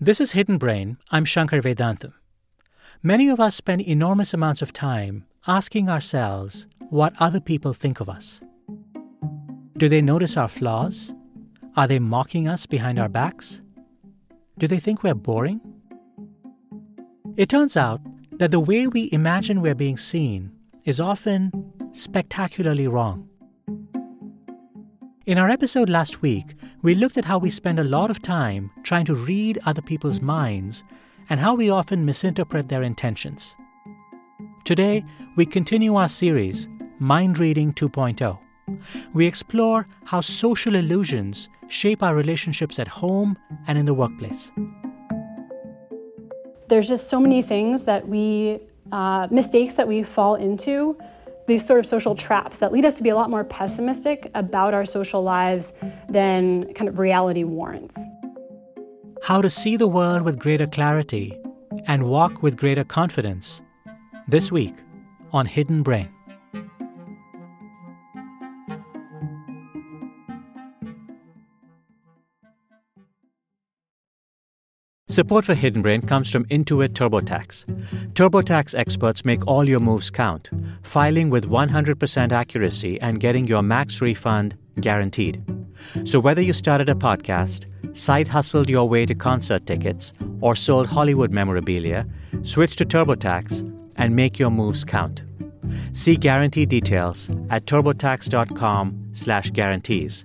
This is Hidden Brain. I'm Shankar Vedantam. Many of us spend enormous amounts of time asking ourselves what other people think of us. Do they notice our flaws? Are they mocking us behind our backs? Do they think we're boring? It turns out that the way we imagine we're being seen is often spectacularly wrong. In our episode last week, we looked at how we spend a lot of time trying to read other people's minds and how we often misinterpret their intentions. Today, we continue our series, Mind Reading 2.0. We explore how social illusions shape our relationships at home and in the workplace. There's just so many things that we, uh, mistakes that we fall into, these sort of social traps that lead us to be a lot more pessimistic about our social lives than kind of reality warrants. How to see the world with greater clarity and walk with greater confidence. This week on Hidden Brain. Support for Hidden Brain comes from Intuit TurboTax. TurboTax experts make all your moves count, filing with 100% accuracy and getting your max refund guaranteed. So whether you started a podcast, side hustled your way to concert tickets, or sold Hollywood memorabilia, switch to TurboTax and make your moves count. See guarantee details at turbotax.com/guarantees.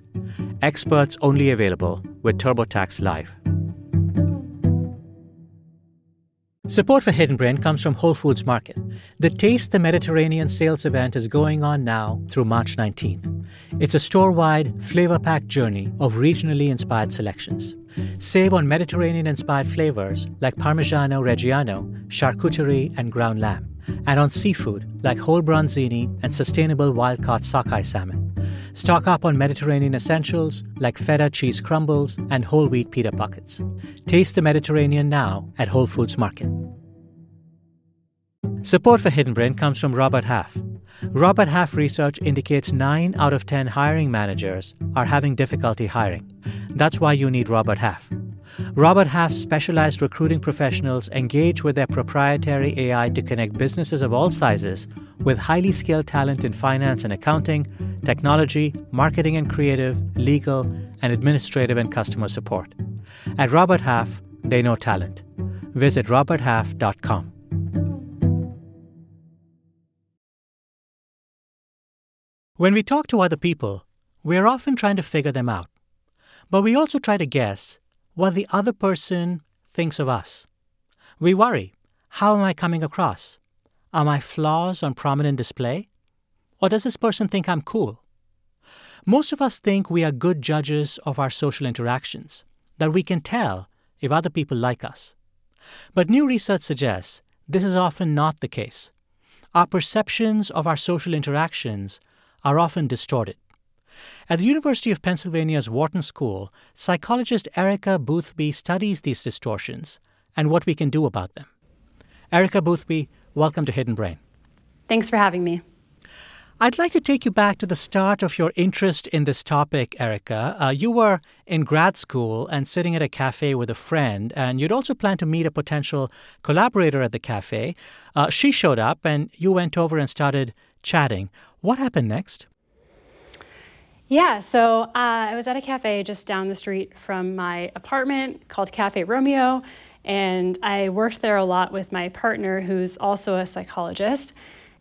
Experts only available with TurboTax Live. Support for Hidden Brain comes from Whole Foods Market. The Taste the Mediterranean sales event is going on now through March 19th. It's a store wide, flavor packed journey of regionally inspired selections. Save on Mediterranean inspired flavors like Parmigiano Reggiano, charcuterie, and ground lamb, and on seafood like whole branzini and sustainable wild caught sockeye salmon. Stock up on Mediterranean essentials like feta cheese crumbles and whole wheat pita buckets. Taste the Mediterranean now at Whole Foods Market. Support for Hidden Brain comes from Robert Half. Robert Half research indicates 9 out of 10 hiring managers are having difficulty hiring. That's why you need Robert Half. Robert Half's specialized recruiting professionals engage with their proprietary AI to connect businesses of all sizes with highly skilled talent in finance and accounting, technology, marketing and creative, legal, and administrative and customer support. At Robert Half, they know talent. Visit roberthalf.com. When we talk to other people, we're often trying to figure them out. But we also try to guess what the other person thinks of us. We worry how am I coming across? Are my flaws on prominent display? Or does this person think I'm cool? Most of us think we are good judges of our social interactions, that we can tell if other people like us. But new research suggests this is often not the case. Our perceptions of our social interactions are often distorted. At the University of Pennsylvania's Wharton School, psychologist Erica Boothby studies these distortions and what we can do about them. Erica Boothby, Welcome to Hidden Brain. Thanks for having me. I'd like to take you back to the start of your interest in this topic, Erica. Uh, you were in grad school and sitting at a cafe with a friend, and you'd also planned to meet a potential collaborator at the cafe. Uh, she showed up, and you went over and started chatting. What happened next? Yeah, so uh, I was at a cafe just down the street from my apartment called Cafe Romeo, and I worked there a lot with my partner, who's also a psychologist.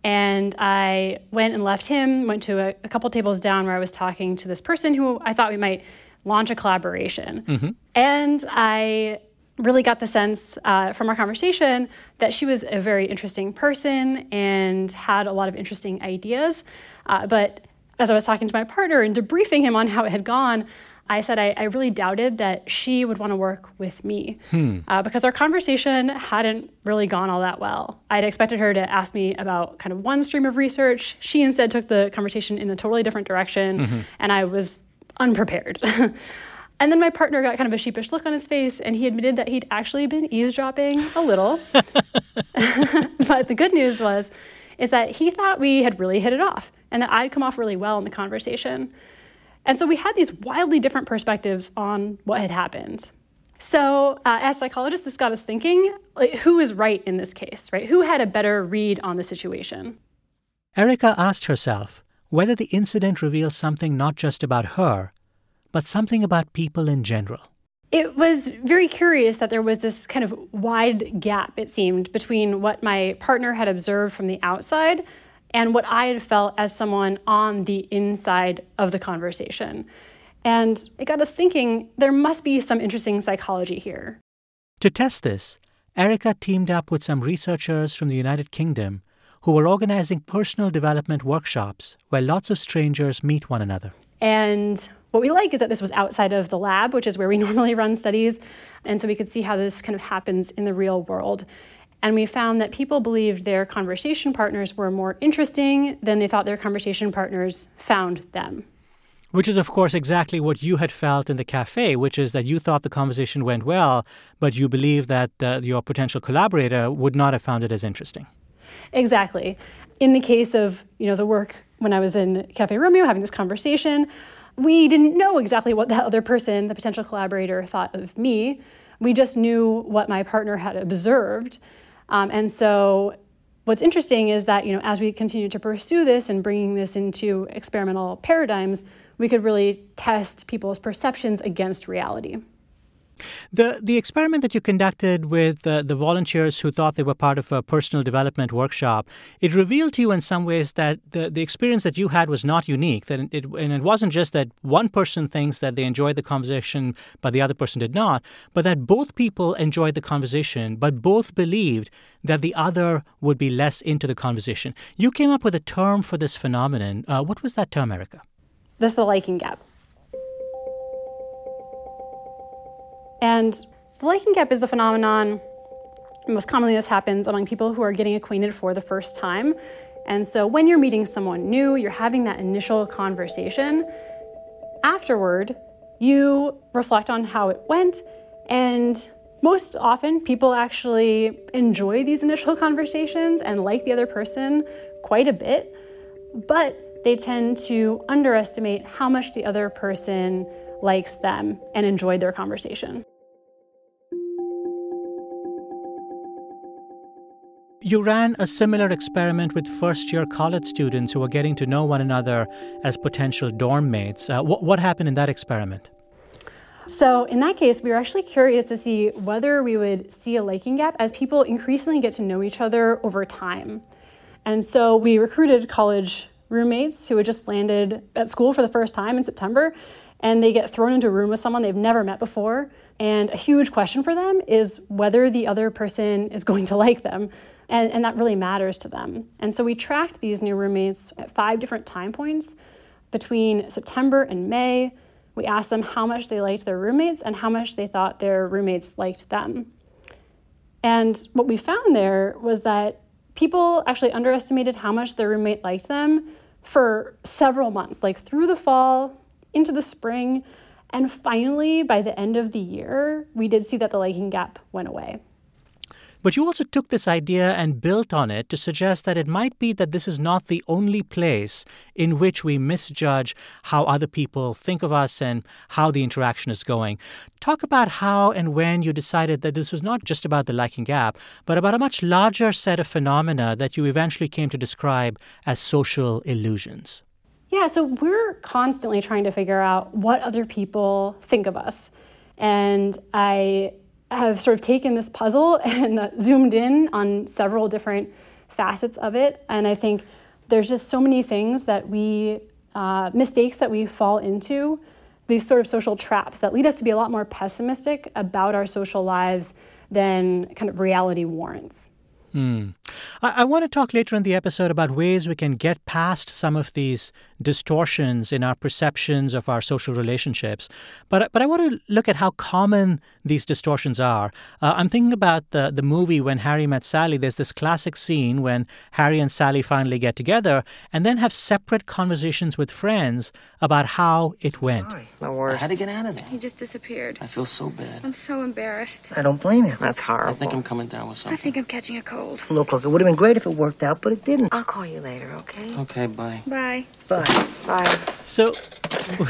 And I went and left him, went to a, a couple tables down where I was talking to this person who I thought we might launch a collaboration. Mm-hmm. And I really got the sense uh, from our conversation that she was a very interesting person and had a lot of interesting ideas. Uh, but as I was talking to my partner and debriefing him on how it had gone, I said I, I really doubted that she would want to work with me hmm. uh, because our conversation hadn't really gone all that well. I'd expected her to ask me about kind of one stream of research. She instead took the conversation in a totally different direction, mm-hmm. and I was unprepared. and then my partner got kind of a sheepish look on his face, and he admitted that he'd actually been eavesdropping a little. but the good news was, is that he thought we had really hit it off, and that I'd come off really well in the conversation. And so we had these wildly different perspectives on what had happened. So, uh, as psychologists, this got us thinking like, who is right in this case, right? Who had a better read on the situation? Erica asked herself whether the incident revealed something not just about her, but something about people in general. It was very curious that there was this kind of wide gap, it seemed, between what my partner had observed from the outside and what I had felt as someone on the inside of the conversation. And it got us thinking there must be some interesting psychology here. To test this, Erica teamed up with some researchers from the United Kingdom who were organizing personal development workshops where lots of strangers meet one another. And what we like is that this was outside of the lab, which is where we normally run studies. And so we could see how this kind of happens in the real world. And we found that people believed their conversation partners were more interesting than they thought their conversation partners found them. Which is, of course, exactly what you had felt in the cafe, which is that you thought the conversation went well, but you believe that uh, your potential collaborator would not have found it as interesting. Exactly. In the case of you know the work when I was in Cafe Romeo having this conversation, we didn't know exactly what that other person, the potential collaborator, thought of me. We just knew what my partner had observed, um, and so what's interesting is that you know as we continue to pursue this and bringing this into experimental paradigms we could really test people's perceptions against reality. The the experiment that you conducted with uh, the volunteers who thought they were part of a personal development workshop, it revealed to you in some ways that the, the experience that you had was not unique. That it, and it wasn't just that one person thinks that they enjoyed the conversation, but the other person did not, but that both people enjoyed the conversation, but both believed that the other would be less into the conversation. You came up with a term for this phenomenon. Uh, what was that term, Erica? This is the liking gap. And the liking gap is the phenomenon, most commonly this happens among people who are getting acquainted for the first time. And so when you're meeting someone new, you're having that initial conversation. Afterward, you reflect on how it went, and most often people actually enjoy these initial conversations and like the other person quite a bit. But they tend to underestimate how much the other person likes them and enjoyed their conversation. You ran a similar experiment with first year college students who were getting to know one another as potential dorm mates. Uh, what, what happened in that experiment? So, in that case, we were actually curious to see whether we would see a liking gap as people increasingly get to know each other over time. And so, we recruited college roommates who had just landed at school for the first time in September and they get thrown into a room with someone they've never met before. And a huge question for them is whether the other person is going to like them. And, and that really matters to them. And so we tracked these new roommates at five different time points between September and May. We asked them how much they liked their roommates and how much they thought their roommates liked them. And what we found there was that people actually underestimated how much their roommate liked them for several months, like through the fall, into the spring, and finally, by the end of the year, we did see that the liking gap went away. But you also took this idea and built on it to suggest that it might be that this is not the only place in which we misjudge how other people think of us and how the interaction is going. Talk about how and when you decided that this was not just about the liking gap, but about a much larger set of phenomena that you eventually came to describe as social illusions. Yeah, so we're constantly trying to figure out what other people think of us. And I have sort of taken this puzzle and zoomed in on several different facets of it. And I think there's just so many things that we, uh, mistakes that we fall into, these sort of social traps that lead us to be a lot more pessimistic about our social lives than kind of reality warrants. Mm. I, I want to talk later in the episode about ways we can get past some of these distortions in our perceptions of our social relationships. But but I want to look at how common these distortions are. Uh, I'm thinking about the the movie When Harry Met Sally. There's this classic scene when Harry and Sally finally get together and then have separate conversations with friends about how it went. Sorry, the worst. I had to get out of there. He just disappeared. I feel so bad. I'm so embarrassed. I don't blame you. That's horrible. I think I'm coming down with something. I think I'm catching a cold. Look, look, it would have been great if it worked out, but it didn't. I'll call you later, okay? Okay, bye. Bye. Bye. Bye. So,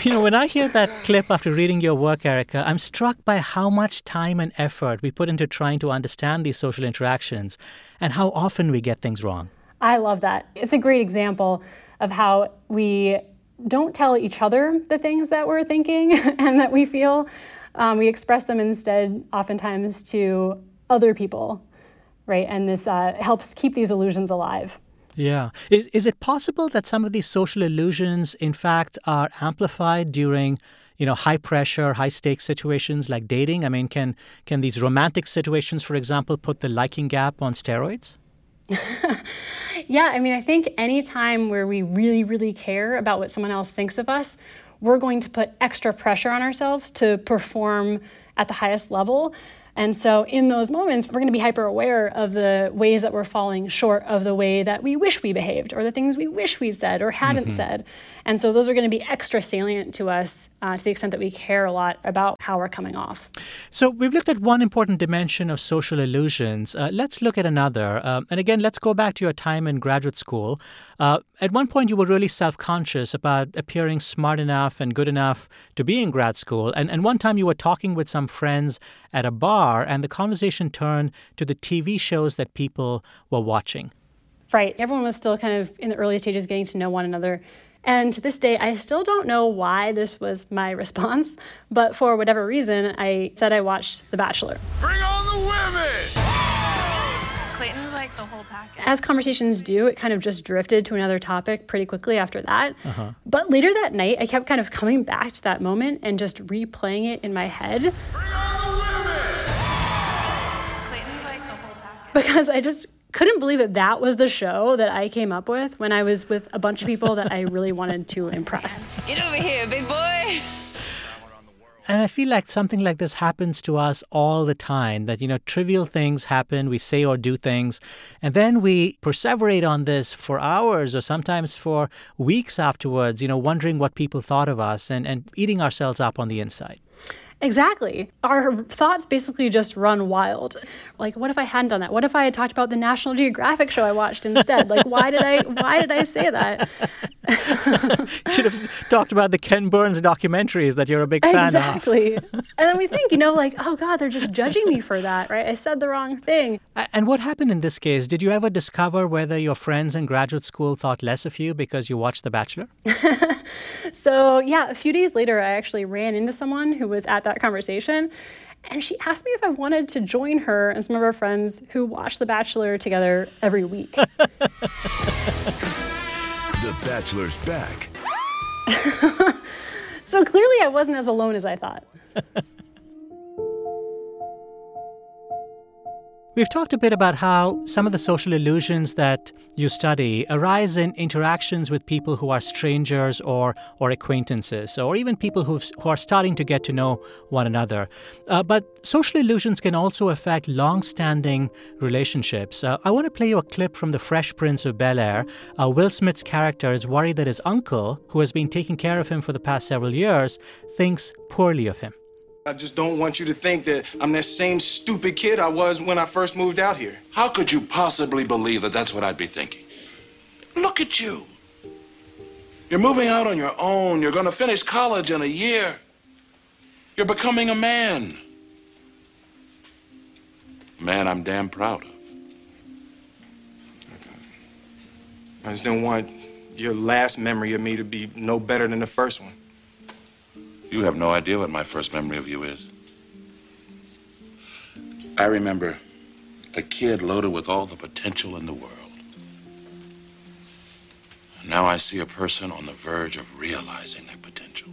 You know, when I hear that clip after reading your work, Erica, I'm struck by how much time and effort we put into trying to understand these social interactions and how often we get things wrong. I love that. It's a great example of how we don't tell each other the things that we're thinking and that we feel. Um, we express them instead, oftentimes, to other people, right? And this uh, helps keep these illusions alive. Yeah. Is, is it possible that some of these social illusions, in fact, are amplified during you know high pressure high stakes situations like dating? I mean can can these romantic situations for example put the liking gap on steroids? Yeah i mean i think any time where we really really care about what someone else thinks of us we're going to put extra pressure on ourselves to perform at the highest level and so, in those moments, we're going to be hyper aware of the ways that we're falling short of the way that we wish we behaved, or the things we wish we said or hadn't mm-hmm. said. And so, those are going to be extra salient to us uh, to the extent that we care a lot about how we're coming off. So, we've looked at one important dimension of social illusions. Uh, let's look at another. Um, and again, let's go back to your time in graduate school. Uh, at one point, you were really self conscious about appearing smart enough and good enough to be in grad school. And, and one time, you were talking with some friends at a bar, and the conversation turned to the TV shows that people were watching. Right. Everyone was still kind of in the early stages getting to know one another. And to this day, I still don't know why this was my response, but for whatever reason, I said I watched The Bachelor. Bring on the women! Clayton's like the whole package. As conversations do, it kind of just drifted to another topic pretty quickly after that. Uh-huh. But later that night, I kept kind of coming back to that moment and just replaying it in my head. because I just couldn't believe that that was the show that I came up with when I was with a bunch of people that I really wanted to impress. Get over here, big boy. And I feel like something like this happens to us all the time that, you know, trivial things happen, we say or do things, and then we perseverate on this for hours or sometimes for weeks afterwards, you know, wondering what people thought of us and, and eating ourselves up on the inside. Exactly. Our thoughts basically just run wild. Like, what if I hadn't done that? What if I had talked about the National Geographic show I watched instead? Like, why did I why did I say that? You should have talked about the Ken Burns documentaries that you're a big fan exactly. of. Exactly. and then we think, you know, like, oh God, they're just judging me for that, right? I said the wrong thing. And what happened in this case? Did you ever discover whether your friends in graduate school thought less of you because you watched The Bachelor? so yeah, a few days later, I actually ran into someone who was at that conversation. And she asked me if I wanted to join her and some of our friends who watch The Bachelor together every week. the Bachelor's back. so clearly, I wasn't as alone as I thought. We've talked a bit about how some of the social illusions that you study arise in interactions with people who are strangers or, or acquaintances, or even people who who are starting to get to know one another. Uh, but social illusions can also affect long standing relationships. Uh, I want to play you a clip from The Fresh Prince of Bel Air. Uh, Will Smith's character is worried that his uncle, who has been taking care of him for the past several years, thinks poorly of him. I just don't want you to think that I'm that same stupid kid I was when I first moved out here. How could you possibly believe that that's what I'd be thinking? Look at you. You're moving out on your own. You're going to finish college in a year. You're becoming a man. A man I'm damn proud of. I just don't want your last memory of me to be no better than the first one. You have no idea what my first memory of you is. I remember a kid loaded with all the potential in the world. And now I see a person on the verge of realizing that potential.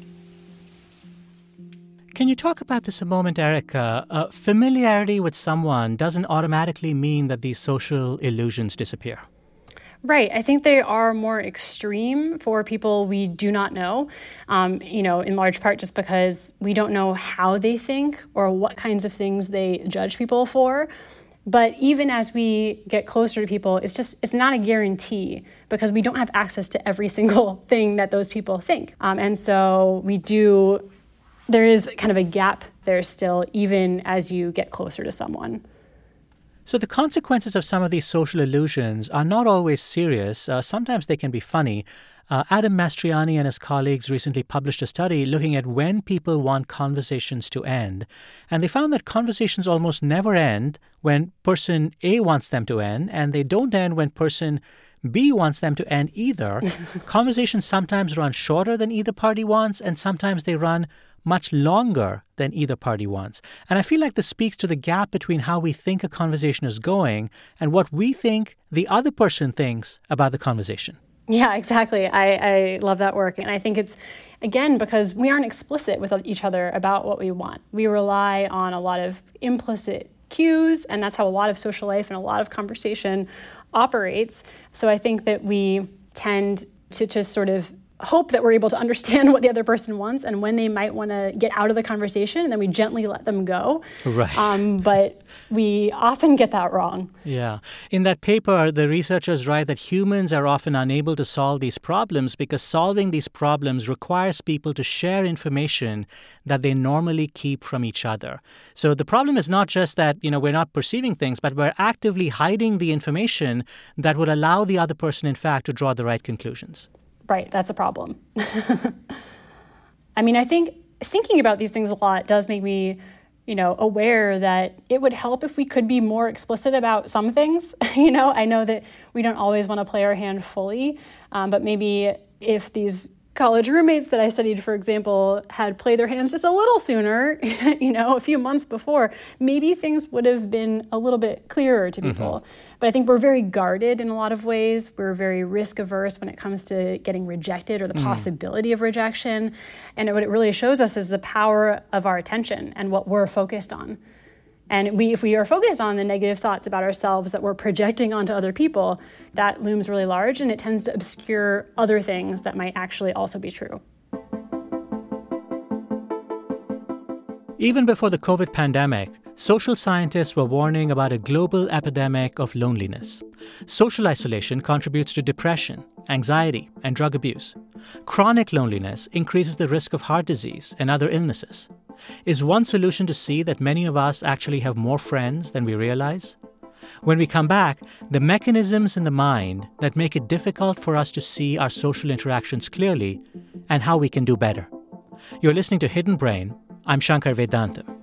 Can you talk about this a moment, Erica? Uh, familiarity with someone doesn't automatically mean that these social illusions disappear. Right. I think they are more extreme for people we do not know, um, you know, in large part just because we don't know how they think or what kinds of things they judge people for. But even as we get closer to people, it's just, it's not a guarantee because we don't have access to every single thing that those people think. Um, and so we do, there is kind of a gap there still, even as you get closer to someone. So, the consequences of some of these social illusions are not always serious. Uh, sometimes they can be funny. Uh, Adam Mastroianni and his colleagues recently published a study looking at when people want conversations to end. And they found that conversations almost never end when person A wants them to end, and they don't end when person B wants them to end either. conversations sometimes run shorter than either party wants, and sometimes they run much longer than either party wants. And I feel like this speaks to the gap between how we think a conversation is going and what we think the other person thinks about the conversation. Yeah, exactly. I, I love that work. And I think it's, again, because we aren't explicit with each other about what we want. We rely on a lot of implicit cues, and that's how a lot of social life and a lot of conversation operates. So I think that we tend to just sort of hope that we're able to understand what the other person wants and when they might want to get out of the conversation, and then we gently let them go. Right. Um, but we often get that wrong. Yeah. In that paper, the researchers write that humans are often unable to solve these problems because solving these problems requires people to share information that they normally keep from each other. So the problem is not just that, you know, we're not perceiving things, but we're actively hiding the information that would allow the other person, in fact, to draw the right conclusions. Right, that's a problem. I mean, I think thinking about these things a lot does make me, you know, aware that it would help if we could be more explicit about some things. you know, I know that we don't always want to play our hand fully, um, but maybe if these college roommates that I studied, for example, had played their hands just a little sooner, you know, a few months before, maybe things would have been a little bit clearer to people. Mm-hmm. But I think we're very guarded in a lot of ways. We're very risk averse when it comes to getting rejected or the mm. possibility of rejection. And what it really shows us is the power of our attention and what we're focused on. And we, if we are focused on the negative thoughts about ourselves that we're projecting onto other people, that looms really large and it tends to obscure other things that might actually also be true. Even before the COVID pandemic, social scientists were warning about a global epidemic of loneliness. Social isolation contributes to depression, anxiety, and drug abuse. Chronic loneliness increases the risk of heart disease and other illnesses. Is one solution to see that many of us actually have more friends than we realize? When we come back, the mechanisms in the mind that make it difficult for us to see our social interactions clearly and how we can do better. You're listening to Hidden Brain I'm Shankar Vedantam.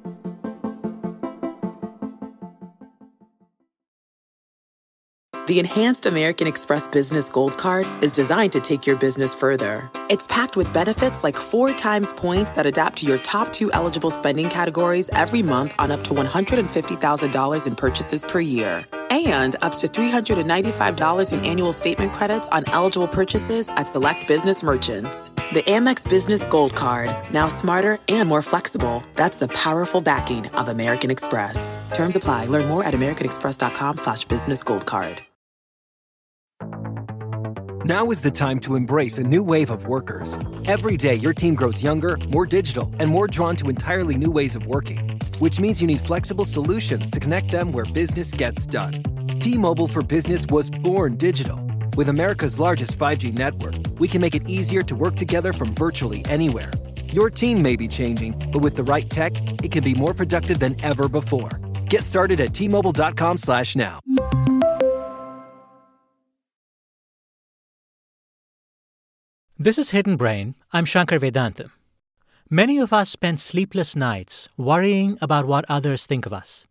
The enhanced American Express Business Gold Card is designed to take your business further. It's packed with benefits like four times points that adapt to your top two eligible spending categories every month on up to $150,000 in purchases per year. And up to $395 in annual statement credits on eligible purchases at select business merchants. The Amex Business Gold Card. Now smarter and more flexible. That's the powerful backing of American Express. Terms apply. Learn more at americanexpress.com slash business gold card. Now is the time to embrace a new wave of workers. Every day, your team grows younger, more digital, and more drawn to entirely new ways of working, which means you need flexible solutions to connect them where business gets done. T-Mobile for Business was born digital with America's largest 5G network, we can make it easier to work together from virtually anywhere. Your team may be changing, but with the right tech, it can be more productive than ever before. Get started at tmobile.com slash now. This is Hidden Brain. I'm Shankar Vedantam. Many of us spend sleepless nights worrying about what others think of us.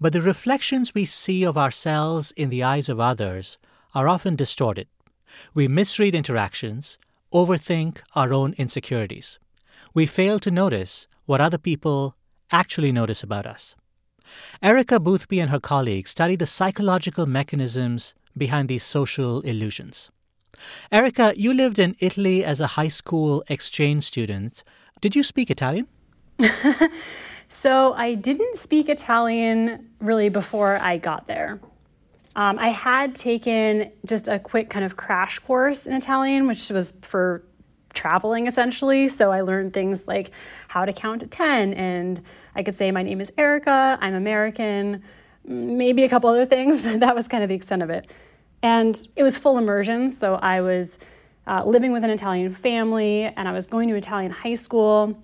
But the reflections we see of ourselves in the eyes of others are often distorted. We misread interactions, overthink our own insecurities. We fail to notice what other people actually notice about us. Erica Boothby and her colleagues study the psychological mechanisms behind these social illusions. Erica, you lived in Italy as a high school exchange student. Did you speak Italian? so I didn't speak Italian really before I got there. Um, I had taken just a quick kind of crash course in Italian, which was for traveling essentially. So I learned things like how to count to 10, and I could say, My name is Erica, I'm American, maybe a couple other things, but that was kind of the extent of it. And it was full immersion. So I was uh, living with an Italian family, and I was going to Italian high school.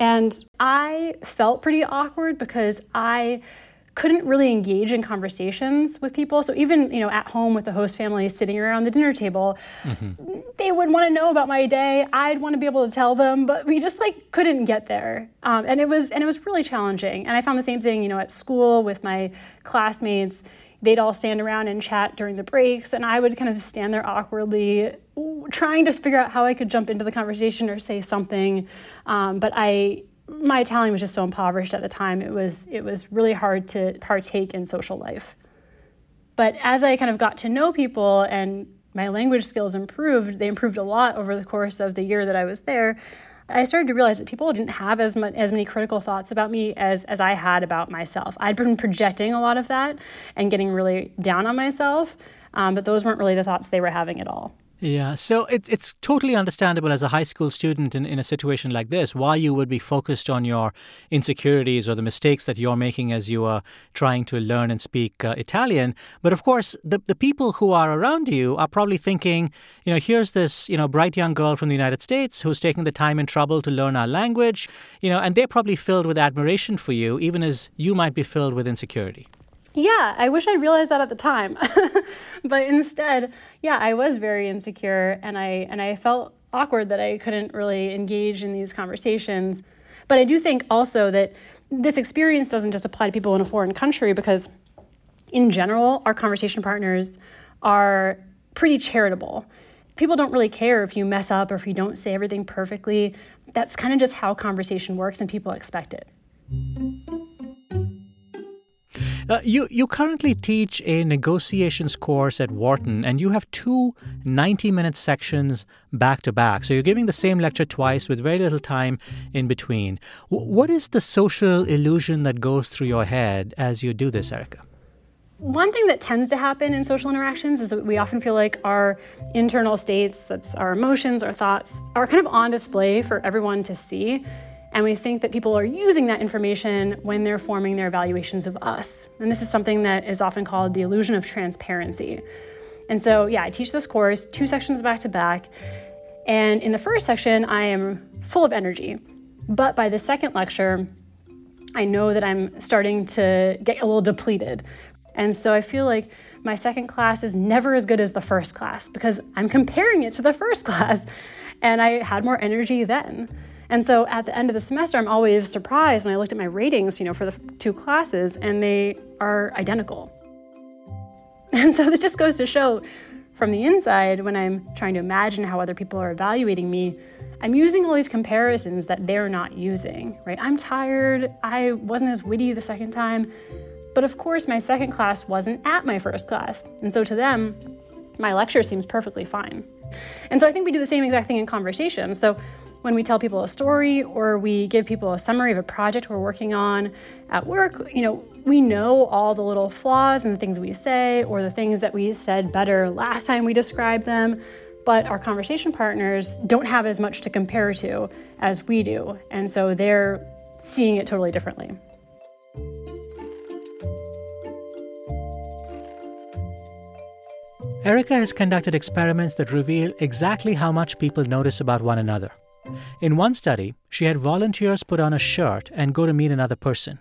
And I felt pretty awkward because I couldn't really engage in conversations with people. So even you know at home with the host family sitting around the dinner table, mm-hmm. they would want to know about my day. I'd want to be able to tell them, but we just like couldn't get there. Um, and it was and it was really challenging. And I found the same thing you know at school with my classmates. They'd all stand around and chat during the breaks, and I would kind of stand there awkwardly, trying to figure out how I could jump into the conversation or say something. Um, but I my Italian was just so impoverished at the time. It was it was really hard to partake in social life. But as I kind of got to know people and my language skills improved, they improved a lot over the course of the year that I was there. I started to realize that people didn't have as much as many critical thoughts about me as as I had about myself. I'd been projecting a lot of that and getting really down on myself, um, but those weren't really the thoughts they were having at all. Yeah, so it, it's totally understandable as a high school student in, in a situation like this why you would be focused on your insecurities or the mistakes that you're making as you are trying to learn and speak uh, Italian. But of course, the, the people who are around you are probably thinking, you know, here's this, you know, bright young girl from the United States who's taking the time and trouble to learn our language, you know, and they're probably filled with admiration for you, even as you might be filled with insecurity. Yeah, I wish I'd realized that at the time. but instead, yeah, I was very insecure and I and I felt awkward that I couldn't really engage in these conversations. But I do think also that this experience doesn't just apply to people in a foreign country because in general, our conversation partners are pretty charitable. People don't really care if you mess up or if you don't say everything perfectly. That's kind of just how conversation works and people expect it. Uh, you, you currently teach a negotiations course at Wharton, and you have two 90 minute sections back to back. So you're giving the same lecture twice with very little time in between. W- what is the social illusion that goes through your head as you do this, Erica? One thing that tends to happen in social interactions is that we often feel like our internal states, that's our emotions, our thoughts, are kind of on display for everyone to see. And we think that people are using that information when they're forming their evaluations of us. And this is something that is often called the illusion of transparency. And so, yeah, I teach this course, two sections back to back. And in the first section, I am full of energy. But by the second lecture, I know that I'm starting to get a little depleted. And so I feel like my second class is never as good as the first class because I'm comparing it to the first class. And I had more energy then. And so at the end of the semester, I'm always surprised when I looked at my ratings, you know, for the two classes, and they are identical. And so this just goes to show from the inside, when I'm trying to imagine how other people are evaluating me, I'm using all these comparisons that they're not using, right? I'm tired, I wasn't as witty the second time, but of course, my second class wasn't at my first class. And so to them, my lecture seems perfectly fine. And so I think we do the same exact thing in conversation. So when we tell people a story or we give people a summary of a project we're working on at work, you know, we know all the little flaws and the things we say or the things that we said better last time we described them. But our conversation partners don't have as much to compare to as we do. And so they're seeing it totally differently. Erica has conducted experiments that reveal exactly how much people notice about one another. In one study, she had volunteers put on a shirt and go to meet another person.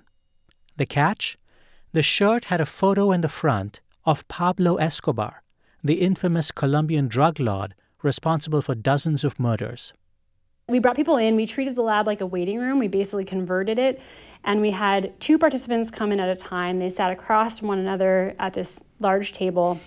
The catch? The shirt had a photo in the front of Pablo Escobar, the infamous Colombian drug lord responsible for dozens of murders. We brought people in, we treated the lab like a waiting room, we basically converted it, and we had two participants come in at a time. They sat across from one another at this large table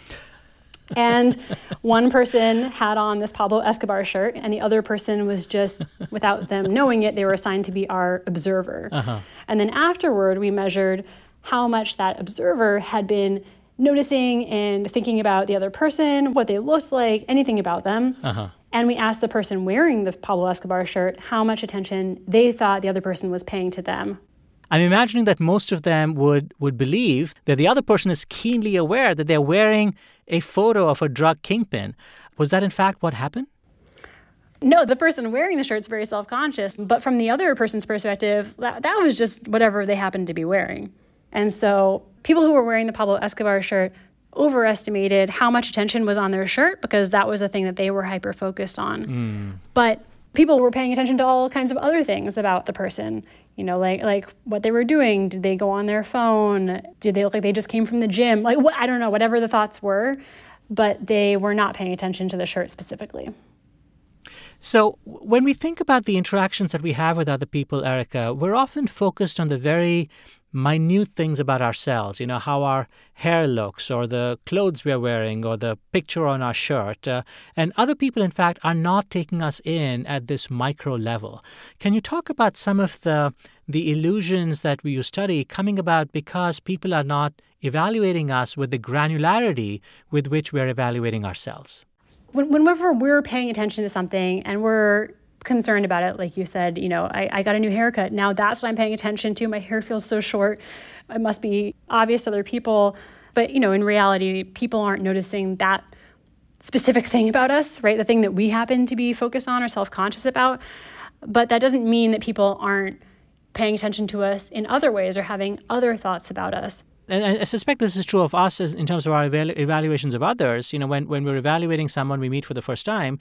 and one person had on this Pablo Escobar shirt, and the other person was just, without them knowing it, they were assigned to be our observer. Uh-huh. And then afterward, we measured how much that observer had been noticing and thinking about the other person, what they looked like, anything about them. Uh-huh. And we asked the person wearing the Pablo Escobar shirt how much attention they thought the other person was paying to them. I'm imagining that most of them would, would believe that the other person is keenly aware that they're wearing a photo of a drug kingpin. Was that in fact what happened? No, the person wearing the shirt is very self conscious. But from the other person's perspective, that, that was just whatever they happened to be wearing. And so people who were wearing the Pablo Escobar shirt overestimated how much attention was on their shirt because that was the thing that they were hyper focused on. Mm. But people were paying attention to all kinds of other things about the person you know, like like what they were doing. Did they go on their phone? Did they look like they just came from the gym? Like what I don't know, whatever the thoughts were, but they were not paying attention to the shirt specifically. So, when we think about the interactions that we have with other people, Erica, we're often focused on the very minute things about ourselves, you know, how our hair looks, or the clothes we're wearing, or the picture on our shirt. Uh, and other people, in fact, are not taking us in at this micro level. Can you talk about some of the, the illusions that we study coming about because people are not evaluating us with the granularity with which we're evaluating ourselves? Whenever we're paying attention to something and we're concerned about it. Like you said, you know, I, I got a new haircut. Now that's what I'm paying attention to. My hair feels so short. It must be obvious to other people. But, you know, in reality, people aren't noticing that specific thing about us, right? The thing that we happen to be focused on or self conscious about. But that doesn't mean that people aren't paying attention to us in other ways or having other thoughts about us. And I suspect this is true of us in terms of our evaluations of others. You know, when, when we're evaluating someone we meet for the first time,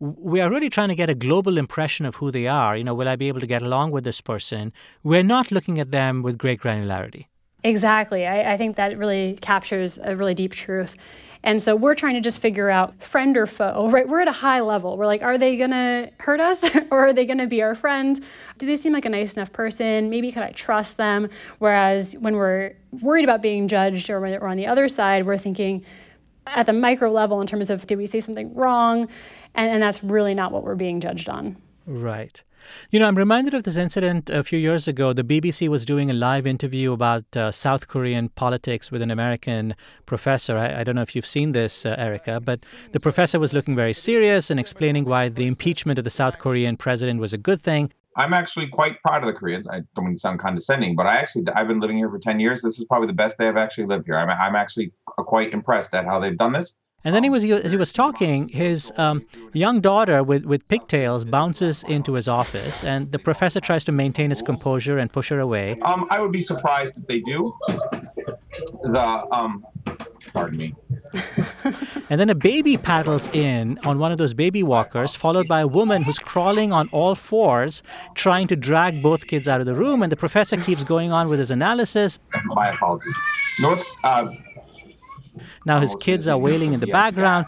we are really trying to get a global impression of who they are. You know, will I be able to get along with this person? We're not looking at them with great granularity. Exactly. I, I think that really captures a really deep truth. And so we're trying to just figure out friend or foe, right? We're at a high level. We're like, are they going to hurt us or are they going to be our friend? Do they seem like a nice enough person? Maybe could I trust them? Whereas when we're worried about being judged or when we're on the other side, we're thinking at the micro level in terms of did we say something wrong? And, and that's really not what we're being judged on. Right. You know, I'm reminded of this incident a few years ago. The BBC was doing a live interview about uh, South Korean politics with an American professor. I, I don't know if you've seen this, uh, Erica, but the professor was looking very serious and explaining why the impeachment of the South Korean president was a good thing. I'm actually quite proud of the Koreans. I don't mean to sound condescending, but I actually I've been living here for 10 years. This is probably the best day I've actually lived here. I'm, I'm actually quite impressed at how they've done this. And then he was as he was talking, his um, young daughter with, with pigtails bounces into his office, and the professor tries to maintain his composure and push her away. Um, I would be surprised if they do. The um, pardon me. and then a baby paddles in on one of those baby walkers, followed by a woman who's crawling on all fours, trying to drag both kids out of the room. And the professor keeps going on with his analysis. My apologies. North. Uh, now his kids are wailing in the background.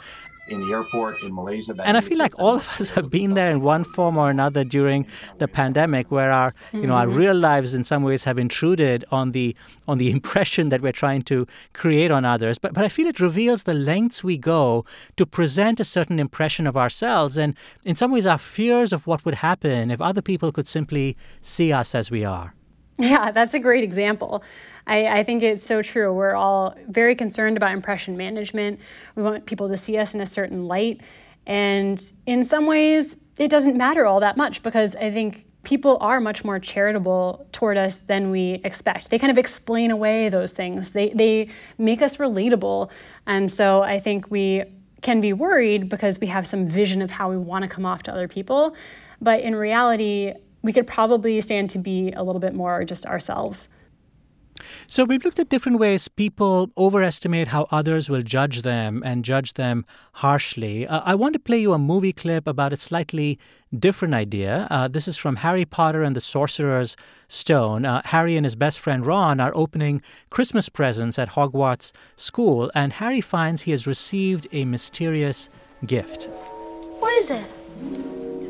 In the airport in Malaysia. And I feel like all of us have been there in one form or another during the pandemic, where our, you know, our mm-hmm. real lives in some ways have intruded on the on the impression that we're trying to create on others. But but I feel it reveals the lengths we go to present a certain impression of ourselves, and in some ways, our fears of what would happen if other people could simply see us as we are. Yeah, that's a great example. I, I, think it's so true. We're all very concerned about impression management. We want people to see us in a certain light. And in some ways, it doesn't matter all that much because I think people are much more charitable toward us than we expect. They kind of explain away those things, they, they make us relatable. And so I think we can be worried because we have some vision of how we want to come off to other people. But in reality, we could probably stand to be a little bit more just ourselves. So we've looked at different ways people overestimate how others will judge them and judge them harshly. Uh, I want to play you a movie clip about a slightly different idea. Uh, this is from Harry Potter and the Sorcerer's Stone. Uh, Harry and his best friend Ron are opening Christmas presents at Hogwarts School, and Harry finds he has received a mysterious gift. What is it?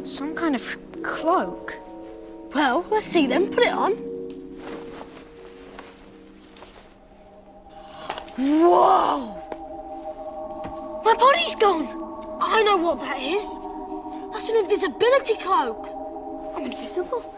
Some kind of cloak. Well, let's see then. Put it on. Whoa! My body's gone! I know what that is. That's an invisibility cloak. I'm invisible.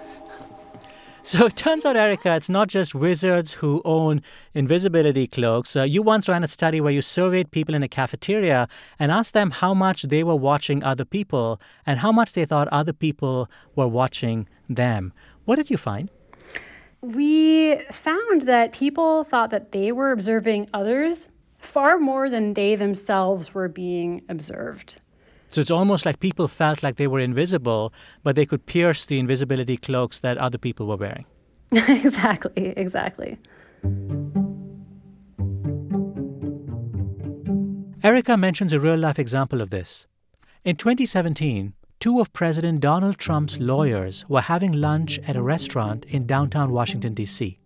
So it turns out, Erica, it's not just wizards who own invisibility cloaks. Uh, you once ran a study where you surveyed people in a cafeteria and asked them how much they were watching other people and how much they thought other people were watching them. What did you find? We found that people thought that they were observing others far more than they themselves were being observed. So it's almost like people felt like they were invisible, but they could pierce the invisibility cloaks that other people were wearing. exactly, exactly. Erica mentions a real life example of this. In 2017, two of President Donald Trump's lawyers were having lunch at a restaurant in downtown Washington, D.C.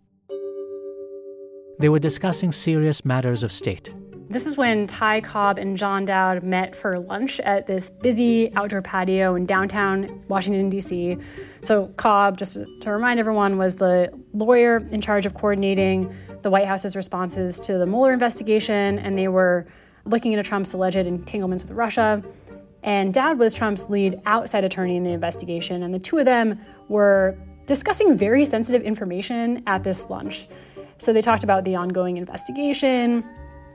They were discussing serious matters of state. This is when Ty Cobb and John Dowd met for lunch at this busy outdoor patio in downtown Washington, D.C. So, Cobb, just to remind everyone, was the lawyer in charge of coordinating the White House's responses to the Mueller investigation, and they were looking into Trump's alleged entanglements with Russia. And dad was Trump's lead outside attorney in the investigation, and the two of them were discussing very sensitive information at this lunch. So, they talked about the ongoing investigation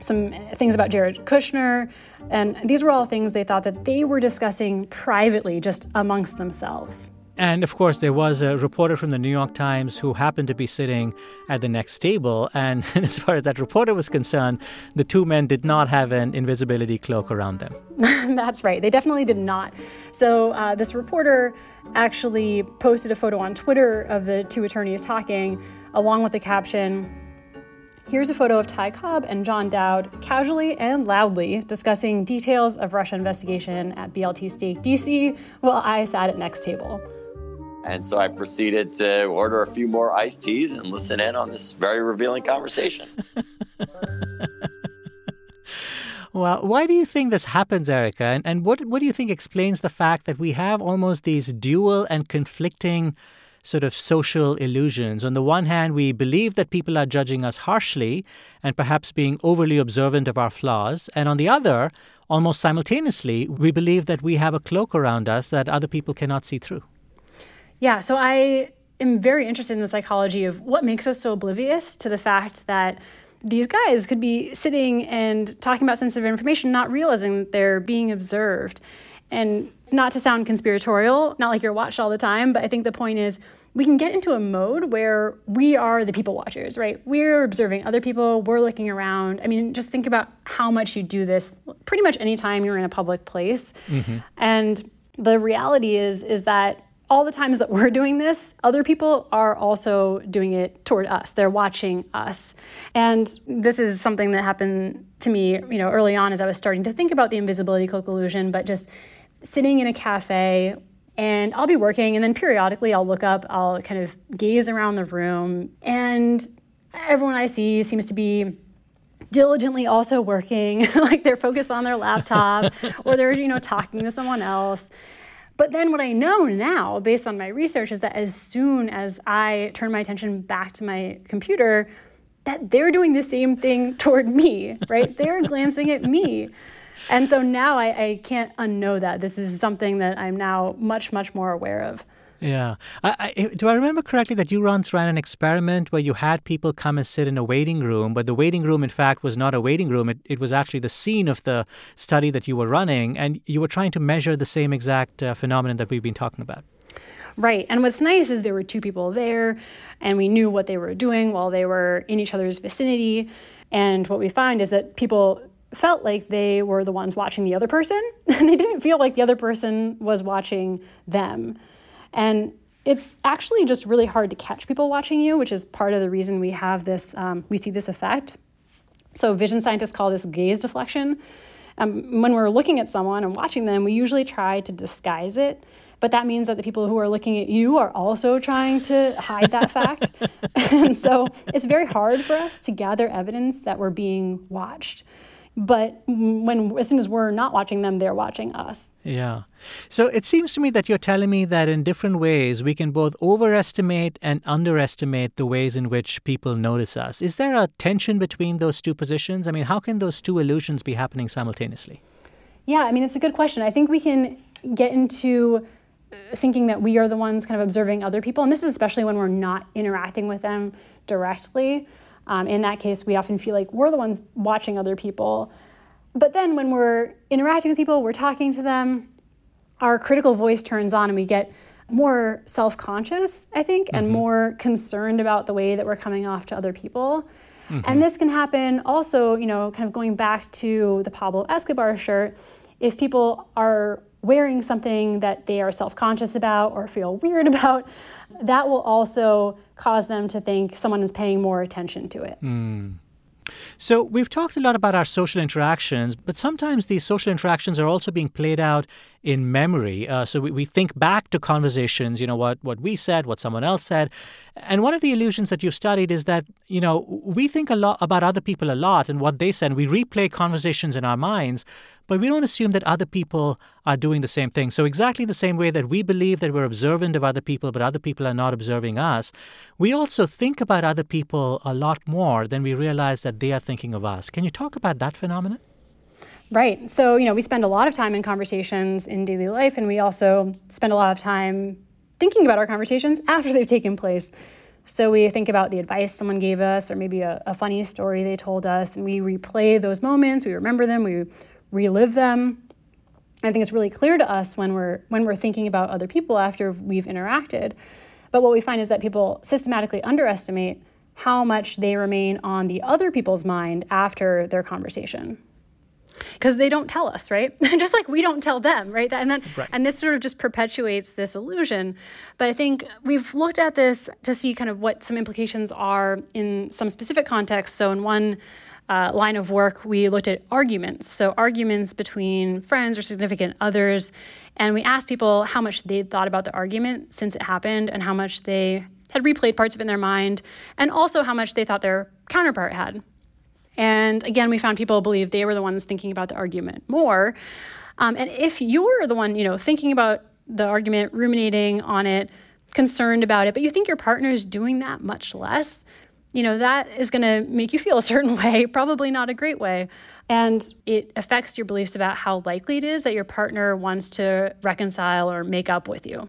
some things about Jared Kushner. And these were all things they thought that they were discussing privately, just amongst themselves. And of course, there was a reporter from the New York Times who happened to be sitting at the next table. And, as far as that reporter was concerned, the two men did not have an invisibility cloak around them. That's right. They definitely did not. So, uh, this reporter actually posted a photo on Twitter of the two attorneys talking, along with the caption Here's a photo of Ty Cobb and John Dowd casually and loudly discussing details of Russia investigation at BLT Steak DC while I sat at next table. And so I proceeded to order a few more iced teas and listen in on this very revealing conversation. well, why do you think this happens, Erica? And, and what, what do you think explains the fact that we have almost these dual and conflicting sort of social illusions. On the one hand, we believe that people are judging us harshly and perhaps being overly observant of our flaws. And on the other, almost simultaneously, we believe that we have a cloak around us that other people cannot see through. Yeah, so I am very interested in the psychology of what makes us so oblivious to the fact that these guys could be sitting and talking about sensitive information, not realizing they're being observed. And not to sound conspiratorial, not like you're watched all the time, but I think the point is we can get into a mode where we are the people watchers, right? We're observing other people, we're looking around. I mean, just think about how much you do this pretty much anytime you're in a public place. Mm-hmm. And the reality is is that all the times that we're doing this, other people are also doing it toward us. They're watching us. And this is something that happened to me, you know, early on as I was starting to think about the invisibility cloak illusion, but just sitting in a cafe and I'll be working, and then periodically I'll look up, I'll kind of gaze around the room, and everyone I see seems to be diligently also working, like they're focused on their laptop or they're, you know, talking to someone else. But then what I know now, based on my research, is that as soon as I turn my attention back to my computer, that they're doing the same thing toward me, right? they're glancing at me and so now I, I can't unknow that. This is something that I'm now much, much more aware of. Yeah. I, I, do I remember correctly that you once ran an experiment where you had people come and sit in a waiting room, but the waiting room, in fact, was not a waiting room. It, it was actually the scene of the study that you were running, and you were trying to measure the same exact uh, phenomenon that we've been talking about. Right. And what's nice is there were two people there, and we knew what they were doing while they were in each other's vicinity. And what we find is that people felt like they were the ones watching the other person, and they didn't feel like the other person was watching them. And it's actually just really hard to catch people watching you, which is part of the reason we have this, um, we see this effect. So, vision scientists call this gaze deflection. Um, when we're looking at someone and watching them, we usually try to disguise it, but that means that the people who are looking at you are also trying to hide that fact. and so, it's very hard for us to gather evidence that we're being watched but when as soon as we're not watching them they're watching us. Yeah. So it seems to me that you're telling me that in different ways we can both overestimate and underestimate the ways in which people notice us. Is there a tension between those two positions? I mean how can those two illusions be happening simultaneously? Yeah i mean it's a good question. I think we can get into uh, thinking that we are the ones kind of observing other people and this is especially when we're not interacting with them directly um, in that case, we often feel like we're the ones watching other people. But then when we're interacting with people, we're talking to them, our critical voice turns on and we get more self conscious, I think, and mm-hmm. more concerned about the way that we're coming off to other people. Mm-hmm. And this can happen also, you know, kind of going back to the Pablo Escobar shirt. If people are wearing something that they are self conscious about or feel weird about, that will also cause them to think someone is paying more attention to it. Mm. So, we've talked a lot about our social interactions, but sometimes these social interactions are also being played out in memory. Uh, so we, we think back to conversations, you know, what, what we said, what someone else said. And one of the illusions that you've studied is that, you know, we think a lot about other people a lot and what they said. We replay conversations in our minds, but we don't assume that other people are doing the same thing. So, exactly the same way that we believe that we're observant of other people, but other people are not observing us, we also think about other people a lot more than we realize that they are thinking of us. Can you talk about that phenomenon? Right. So, you know, we spend a lot of time in conversations in daily life, and we also spend a lot of time thinking about our conversations after they've taken place. So, we think about the advice someone gave us, or maybe a, a funny story they told us, and we replay those moments, we remember them, we relive them. I think it's really clear to us when we're when we're thinking about other people after we've interacted. But what we find is that people systematically underestimate how much they remain on the other people's mind after their conversation because they don't tell us, right? just like we don't tell them, right? And then right. and this sort of just perpetuates this illusion. But I think we've looked at this to see kind of what some implications are in some specific contexts. So in one uh, line of work, we looked at arguments. So arguments between friends or significant others, and we asked people how much they'd thought about the argument since it happened, and how much they had replayed parts of it in their mind, and also how much they thought their counterpart had. And again, we found people believe they were the ones thinking about the argument more. Um, and if you're the one, you know, thinking about the argument, ruminating on it, concerned about it, but you think your partner is doing that much less, you know, that is going to make you feel a certain way, probably not a great way. And it affects your beliefs about how likely it is that your partner wants to reconcile or make up with you.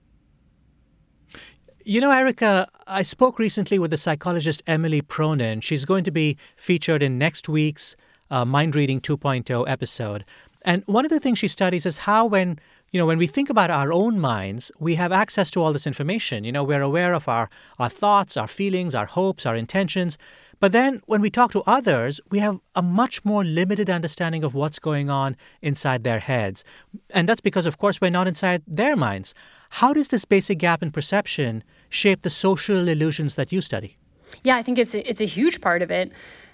You know, Erica, I spoke recently with the psychologist Emily Pronin. She's going to be featured in next week's uh, Mind Reading 2.0 episode. And one of the things she studies is how, when you know, when we think about our own minds, we have access to all this information. You know, we're aware of our, our thoughts, our feelings, our hopes, our intentions. But then when we talk to others, we have a much more limited understanding of what's going on inside their heads. And that's because, of course, we're not inside their minds. How does this basic gap in perception shape the social illusions that you study? Yeah, I think it's a, it's a huge part of it.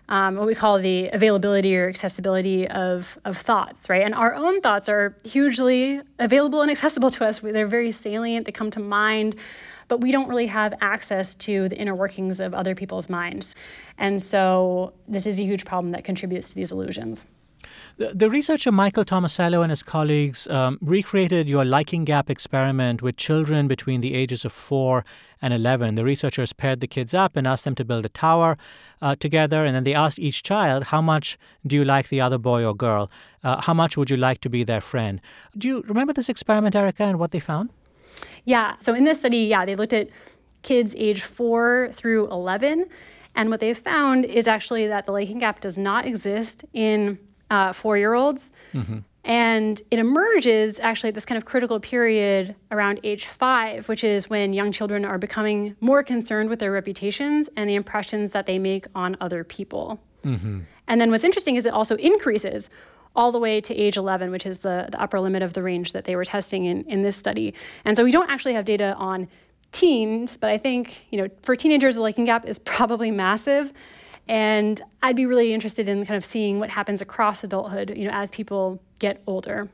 Um, what we call the availability or accessibility of, of thoughts, right? And our own thoughts are hugely available and accessible to us. They're very salient, they come to mind, but we don't really have access to the inner workings of other people's minds. And so this is a huge problem that contributes to these illusions. The, the researcher Michael Tomasello and his colleagues um, recreated your liking gap experiment with children between the ages of 4 and 11. The researchers paired the kids up and asked them to build a tower uh, together, and then they asked each child, How much do you like the other boy or girl? Uh, how much would you like to be their friend? Do you remember this experiment, Erica, and what they found? Yeah, so in this study, yeah, they looked at kids age 4 through 11. And what they found is actually that the liking gap does not exist in uh, four year olds. Mm-hmm. And it emerges actually at this kind of critical period around age five, which is when young children are becoming more concerned with their reputations and the impressions that they make on other people. Mm-hmm. And then what's interesting is it also increases all the way to age 11, which is the, the upper limit of the range that they were testing in, in this study. And so we don't actually have data on teens, but I think, you know, for teenagers, the liking gap is probably massive. And I'd be really interested in kind of seeing what happens across adulthood, you know, as people get older.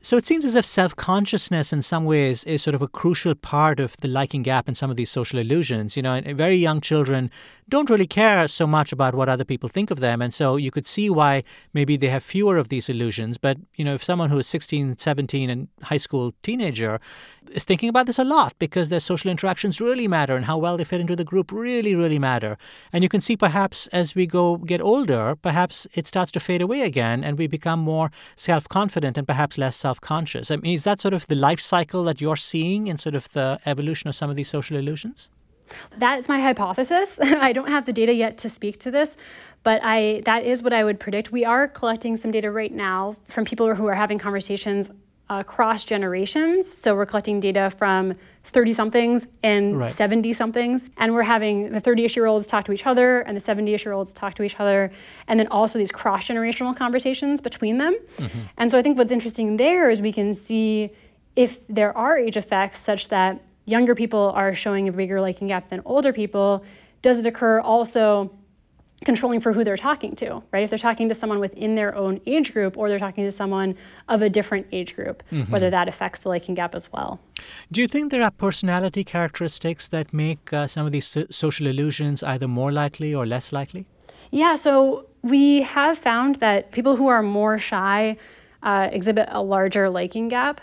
So it seems as if self consciousness, in some ways, is sort of a crucial part of the liking gap in some of these social illusions. You know, very young children don't really care so much about what other people think of them. And so you could see why maybe they have fewer of these illusions. But, you know, if someone who is 16, 17, and high school teenager is thinking about this a lot because their social interactions really matter and how well they fit into the group really, really matter. And you can see perhaps as we go get older, perhaps it starts to fade away again and we become more self confident and perhaps less self conscious. I mean, is that sort of the life cycle that you're seeing in sort of the evolution of some of these social illusions? That is my hypothesis. I don't have the data yet to speak to this, but I that is what I would predict. We are collecting some data right now from people who are having conversations across generations. So we're collecting data from 30 somethings and 70 right. somethings. And we're having the 30 ish year olds talk to each other and the 70 ish year olds talk to each other. And then also these cross generational conversations between them. Mm-hmm. And so I think what's interesting there is we can see if there are age effects such that younger people are showing a bigger liking gap than older people, does it occur also controlling for who they're talking to, right? If they're talking to someone within their own age group or they're talking to someone of a different age group, mm-hmm. whether that affects the liking gap as well. Do you think there are personality characteristics that make uh, some of these so- social illusions either more likely or less likely? Yeah, so we have found that people who are more shy uh, exhibit a larger liking gap.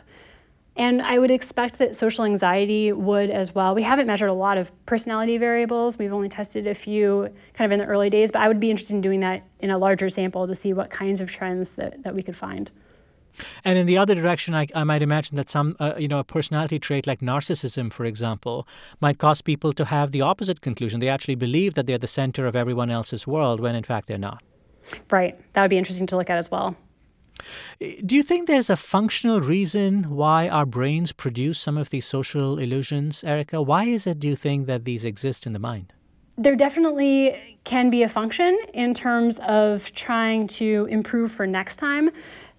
And I would expect that social anxiety would as well. We haven't measured a lot of personality variables. We've only tested a few kind of in the early days, but I would be interested in doing that in a larger sample to see what kinds of trends that, that we could find. And in the other direction, I, I might imagine that some, uh, you know, a personality trait like narcissism, for example, might cause people to have the opposite conclusion. They actually believe that they're the center of everyone else's world when in fact they're not. Right. That would be interesting to look at as well. Do you think there's a functional reason why our brains produce some of these social illusions, Erica? Why is it, do you think, that these exist in the mind? There definitely can be a function in terms of trying to improve for next time,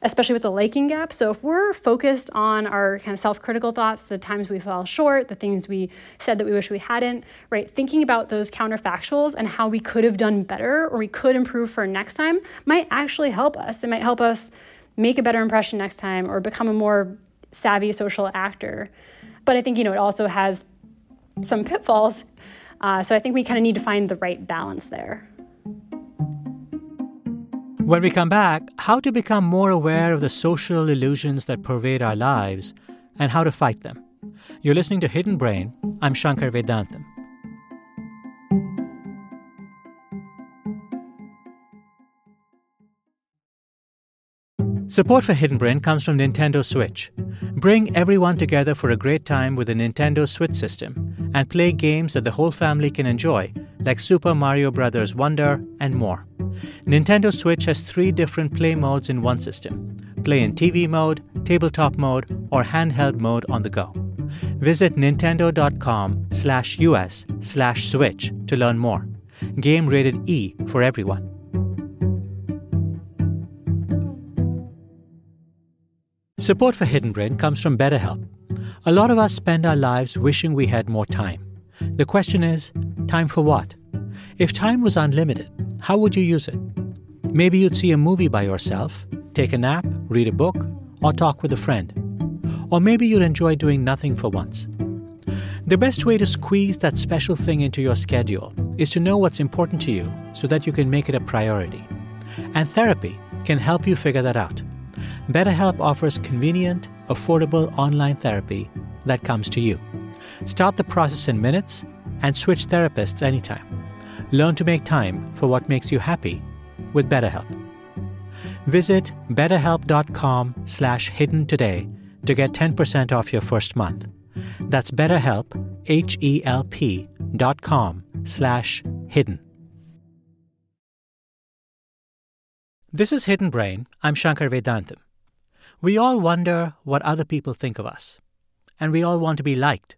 especially with the liking gap. So, if we're focused on our kind of self critical thoughts, the times we fell short, the things we said that we wish we hadn't, right, thinking about those counterfactuals and how we could have done better or we could improve for next time might actually help us. It might help us make a better impression next time or become a more savvy social actor. But I think, you know, it also has some pitfalls. Uh, so I think we kind of need to find the right balance there. When we come back, how to become more aware of the social illusions that pervade our lives and how to fight them. You're listening to Hidden Brain. I'm Shankar Vedantam. Support for Hidden Brain comes from Nintendo Switch. Bring everyone together for a great time with the Nintendo Switch system and play games that the whole family can enjoy, like Super Mario Bros. Wonder and more. Nintendo Switch has three different play modes in one system play in TV mode, tabletop mode, or handheld mode on the go. Visit nintendo.com slash us slash switch to learn more. Game rated E for everyone. Support for Hidden Brain comes from BetterHelp. A lot of us spend our lives wishing we had more time. The question is time for what? If time was unlimited, how would you use it? Maybe you'd see a movie by yourself, take a nap, read a book, or talk with a friend. Or maybe you'd enjoy doing nothing for once. The best way to squeeze that special thing into your schedule is to know what's important to you so that you can make it a priority. And therapy can help you figure that out. BetterHelp offers convenient, affordable online therapy that comes to you. Start the process in minutes and switch therapists anytime. Learn to make time for what makes you happy with BetterHelp. Visit betterhelp.com slash hidden today to get 10% off your first month. That's betterhelp, H-E-L-P dot com slash hidden. This is Hidden Brain. I'm Shankar Vedantam. We all wonder what other people think of us, and we all want to be liked.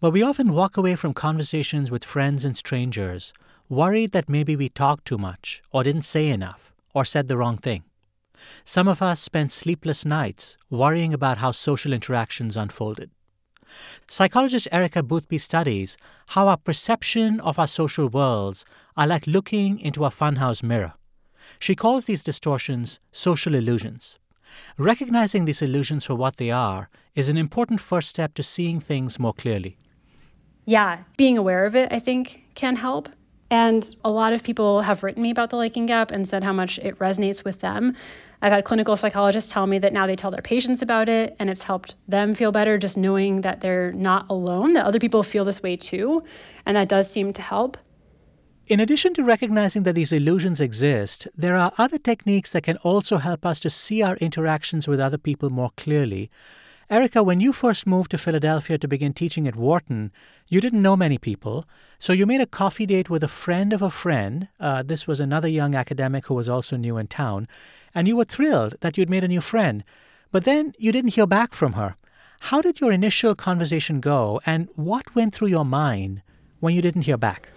But we often walk away from conversations with friends and strangers worried that maybe we talked too much, or didn't say enough, or said the wrong thing. Some of us spent sleepless nights worrying about how social interactions unfolded. Psychologist Erica Boothby studies how our perception of our social worlds are like looking into a funhouse mirror. She calls these distortions social illusions. Recognizing these illusions for what they are is an important first step to seeing things more clearly. Yeah, being aware of it, I think, can help. And a lot of people have written me about the liking gap and said how much it resonates with them. I've had clinical psychologists tell me that now they tell their patients about it and it's helped them feel better just knowing that they're not alone, that other people feel this way too. And that does seem to help. In addition to recognizing that these illusions exist, there are other techniques that can also help us to see our interactions with other people more clearly. Erica, when you first moved to Philadelphia to begin teaching at Wharton, you didn't know many people, so you made a coffee date with a friend of a friend. Uh, this was another young academic who was also new in town, and you were thrilled that you'd made a new friend. But then you didn't hear back from her. How did your initial conversation go, and what went through your mind when you didn't hear back?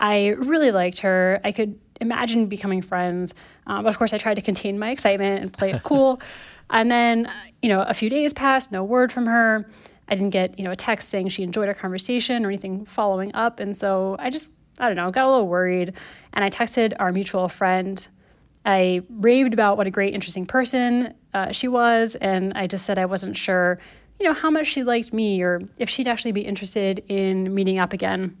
I really liked her. I could imagine becoming friends. Um, but of course, I tried to contain my excitement and play it cool. and then, you know, a few days passed, no word from her. I didn't get, you know, a text saying she enjoyed our conversation or anything following up. And so I just I don't know, got a little worried. And I texted our mutual friend. I raved about what a great, interesting person uh, she was. And I just said I wasn't sure, you know, how much she liked me or if she'd actually be interested in meeting up again.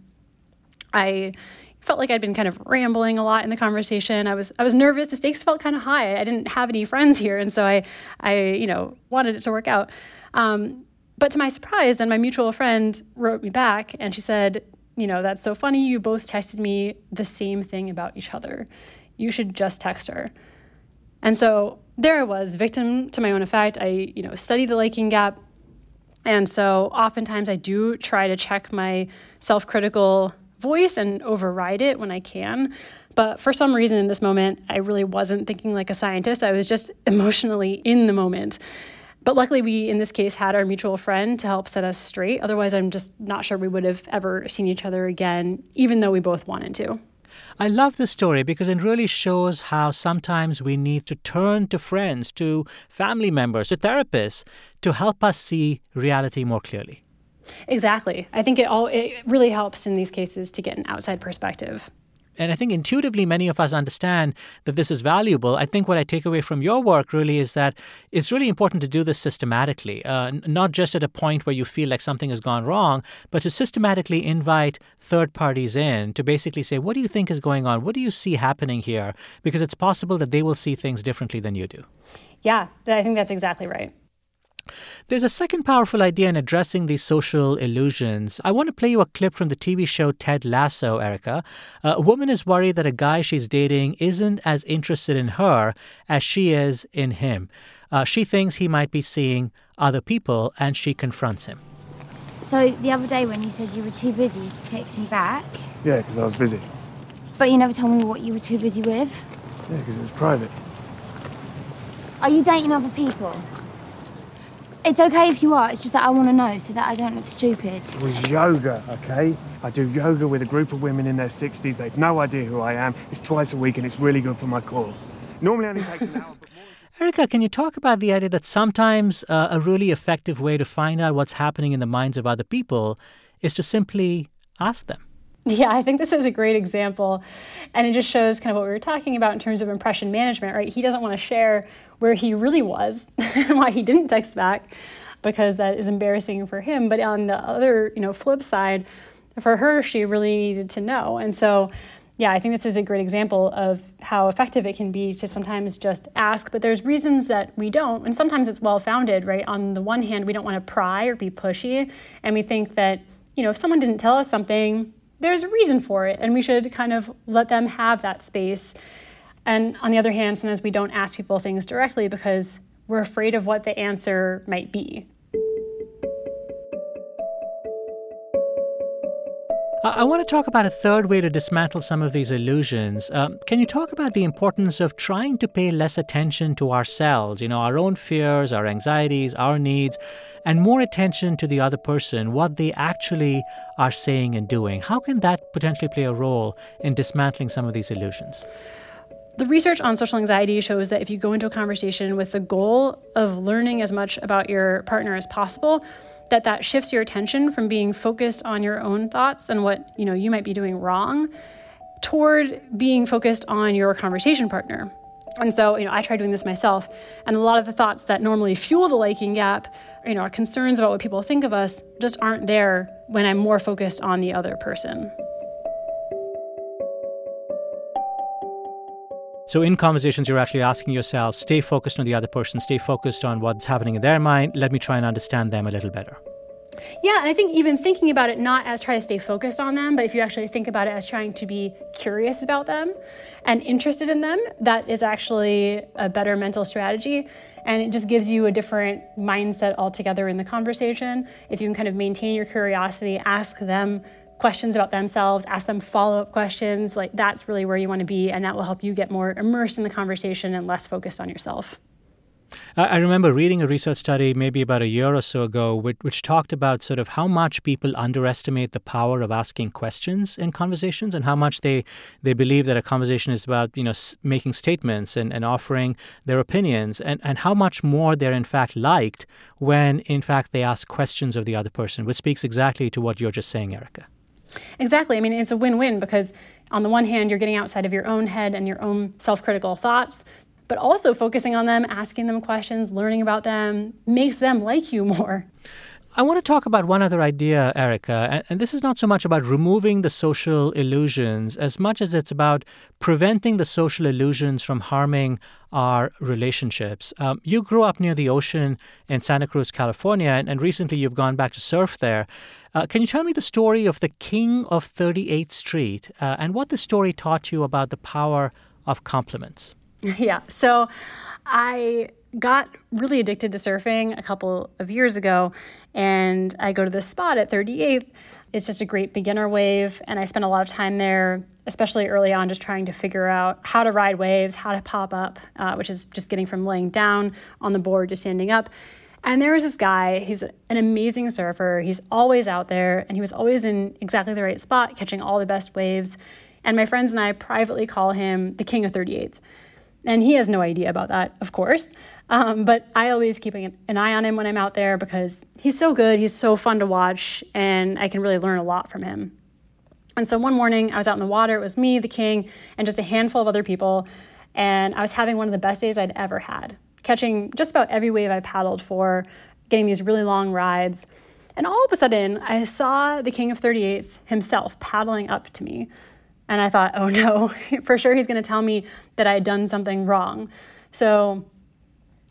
I felt like I'd been kind of rambling a lot in the conversation. I was I was nervous. The stakes felt kind of high. I didn't have any friends here, and so I I you know wanted it to work out. Um, but to my surprise, then my mutual friend wrote me back, and she said, you know, that's so funny. You both texted me the same thing about each other. You should just text her. And so there I was, victim to my own effect. I you know study the liking gap. And so oftentimes I do try to check my self critical voice and override it when I can. But for some reason in this moment, I really wasn't thinking like a scientist. I was just emotionally in the moment. But luckily, we in this case had our mutual friend to help set us straight. Otherwise, I'm just not sure we would have ever seen each other again, even though we both wanted to. I love this story because it really shows how sometimes we need to turn to friends, to family members, to therapists to help us see reality more clearly. Exactly. I think it all it really helps in these cases to get an outside perspective. And I think intuitively many of us understand that this is valuable. I think what I take away from your work really is that it's really important to do this systematically, uh, not just at a point where you feel like something has gone wrong, but to systematically invite third parties in to basically say, what do you think is going on? What do you see happening here? Because it's possible that they will see things differently than you do. Yeah, I think that's exactly right. There's a second powerful idea in addressing these social illusions. I want to play you a clip from the TV show Ted Lasso, Erica. Uh, a woman is worried that a guy she's dating isn't as interested in her as she is in him. Uh, she thinks he might be seeing other people, and she confronts him. So, the other day when you said you were too busy to text me back. Yeah, because I was busy. But you never told me what you were too busy with. Yeah, because it was private. Are you dating other people? It's okay if you are, it's just that I want to know so that I don't look stupid. It was yoga, okay? I do yoga with a group of women in their 60s. They've no idea who I am. It's twice a week and it's really good for my core. Normally only takes an hour. Erica, can you talk about the idea that sometimes uh, a really effective way to find out what's happening in the minds of other people is to simply ask them? Yeah, I think this is a great example. And it just shows kind of what we were talking about in terms of impression management, right? He doesn't want to share where he really was and why he didn't text back because that is embarrassing for him. But on the other, you know, flip side, for her, she really needed to know. And so, yeah, I think this is a great example of how effective it can be to sometimes just ask, but there's reasons that we don't. And sometimes it's well founded, right? On the one hand, we don't want to pry or be pushy. And we think that, you know, if someone didn't tell us something, there's a reason for it, and we should kind of let them have that space. And on the other hand, sometimes we don't ask people things directly because we're afraid of what the answer might be. I want to talk about a third way to dismantle some of these illusions. Um, can you talk about the importance of trying to pay less attention to ourselves, you know, our own fears, our anxieties, our needs, and more attention to the other person, what they actually are saying and doing? How can that potentially play a role in dismantling some of these illusions? The research on social anxiety shows that if you go into a conversation with the goal of learning as much about your partner as possible, that that shifts your attention from being focused on your own thoughts and what, you know, you might be doing wrong toward being focused on your conversation partner. And so, you know, I try doing this myself, and a lot of the thoughts that normally fuel the liking gap, you know, our concerns about what people think of us just aren't there when I'm more focused on the other person. So, in conversations, you're actually asking yourself, stay focused on the other person, stay focused on what's happening in their mind. Let me try and understand them a little better. Yeah, and I think even thinking about it not as trying to stay focused on them, but if you actually think about it as trying to be curious about them and interested in them, that is actually a better mental strategy. And it just gives you a different mindset altogether in the conversation. If you can kind of maintain your curiosity, ask them questions about themselves, ask them follow up questions. Like that's really where you want to be, and that will help you get more immersed in the conversation and less focused on yourself. I remember reading a research study maybe about a year or so ago, which, which, talked about sort of how much people underestimate the power of asking questions in conversations, and how much they they believe that a conversation is about you know making statements and, and offering their opinions, and, and how much more they're in fact liked when in fact they ask questions of the other person, which speaks exactly to what you're just saying, Erica. Exactly. I mean, it's a win win because on the one hand, you're getting outside of your own head and your own self critical thoughts, but also focusing on them, asking them questions, learning about them makes them like you more. I want to talk about one other idea, Erica, and, this is not so much about removing the social illusions as much as it's about preventing the social illusions from harming our relationships. Um, you grew up near the ocean in Santa Cruz, California, and, and recently you've gone back to surf there. Uh, can you tell me the story of the King of 38th Street uh, and what the story taught you about the power of compliments? Yeah, so I got really addicted to surfing a couple of years ago, and I go to this spot at 38th. It's just a great beginner wave, and I spent a lot of time there, especially early on, just trying to figure out how to ride waves, how to pop up, uh, which is just getting from laying down on the board to standing up. And there was this guy, he's an amazing surfer. He's always out there, and he was always in exactly the right spot, catching all the best waves. And my friends and I privately call him the King of 38th. And he has no idea about that, of course. Um, but I always keep an eye on him when I'm out there because he's so good, he's so fun to watch, and I can really learn a lot from him. And so one morning I was out in the water, it was me, the king, and just a handful of other people, and I was having one of the best days I'd ever had, catching just about every wave I paddled for, getting these really long rides. And all of a sudden, I saw the king of 38th himself paddling up to me. And I thought, oh no, for sure he's going to tell me that I had done something wrong. So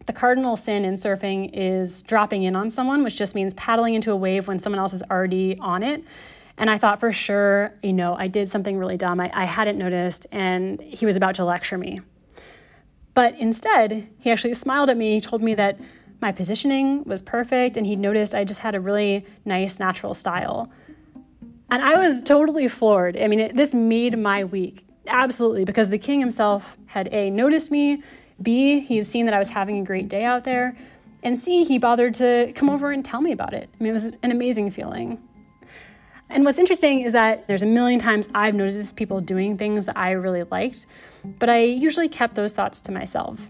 the cardinal sin in surfing is dropping in on someone, which just means paddling into a wave when someone else is already on it. And I thought for sure, you know, I did something really dumb. I, I hadn't noticed, and he was about to lecture me. But instead, he actually smiled at me. He told me that my positioning was perfect, and he noticed I just had a really nice, natural style. And I was totally floored. I mean, it, this made my week. Absolutely, because the king himself had A, noticed me, B, he had seen that I was having a great day out there, and C, he bothered to come over and tell me about it. I mean, it was an amazing feeling. And what's interesting is that there's a million times I've noticed people doing things that I really liked, but I usually kept those thoughts to myself.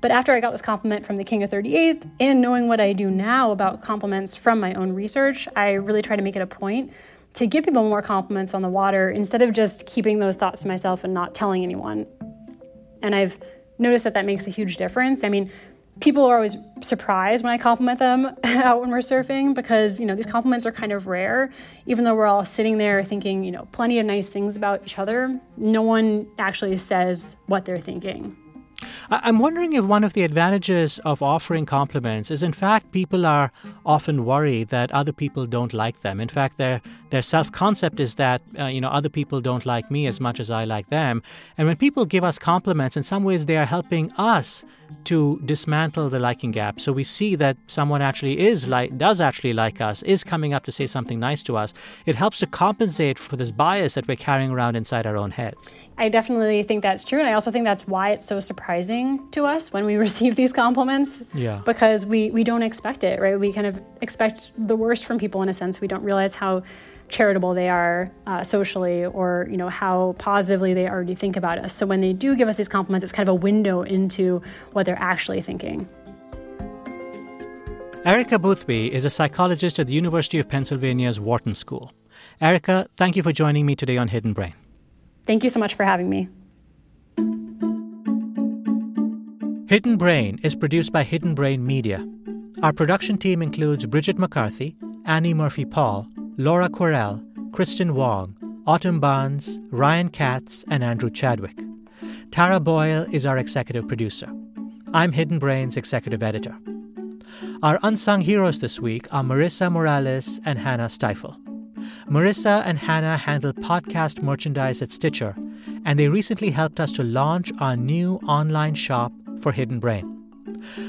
But after I got this compliment from the King of 38th and knowing what I do now about compliments from my own research, I really try to make it a point to give people more compliments on the water instead of just keeping those thoughts to myself and not telling anyone. And I've noticed that that makes a huge difference. I mean, people are always surprised when I compliment them out when we're surfing because, you know, these compliments are kind of rare. Even though we're all sitting there thinking, you know, plenty of nice things about each other, no one actually says what they're thinking. I'm wondering if one of the advantages of offering compliments is, in fact, people are often worried that other people don't like them. In fact, their their self concept is that uh, you know other people don't like me as much as I like them. And when people give us compliments, in some ways they are helping us to dismantle the liking gap. So we see that someone actually is like does actually like us, is coming up to say something nice to us. It helps to compensate for this bias that we're carrying around inside our own heads. I definitely think that's true. And I also think that's why it's so surprising to us when we receive these compliments. Yeah. Because we, we don't expect it, right? We kind of expect the worst from people in a sense. We don't realize how charitable they are uh, socially or you know how positively they already think about us so when they do give us these compliments it's kind of a window into what they're actually thinking Erica Boothby is a psychologist at the University of Pennsylvania's Wharton School. Erica, thank you for joining me today on Hidden Brain. Thank you so much for having me. Hidden Brain is produced by Hidden Brain Media. Our production team includes Bridget McCarthy, Annie Murphy Paul, Laura Kwerel, Kristin Wong, Autumn Barnes, Ryan Katz, and Andrew Chadwick. Tara Boyle is our executive producer. I'm Hidden Brain's executive editor. Our unsung heroes this week are Marissa Morales and Hannah Stifel. Marissa and Hannah handle podcast merchandise at Stitcher, and they recently helped us to launch our new online shop for Hidden Brain.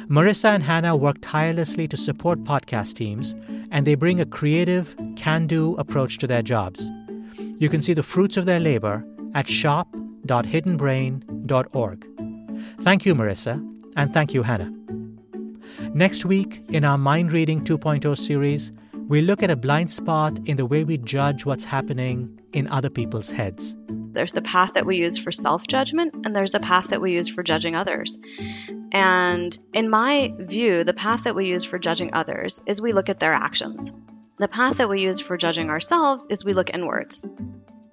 Marissa and Hannah work tirelessly to support podcast teams, and they bring a creative, can do approach to their jobs. You can see the fruits of their labor at shop.hiddenbrain.org. Thank you, Marissa, and thank you, Hannah. Next week, in our Mind Reading 2.0 series, we look at a blind spot in the way we judge what's happening in other people's heads. There's the path that we use for self judgment, and there's the path that we use for judging others. And in my view, the path that we use for judging others is we look at their actions. The path that we use for judging ourselves is we look inwards.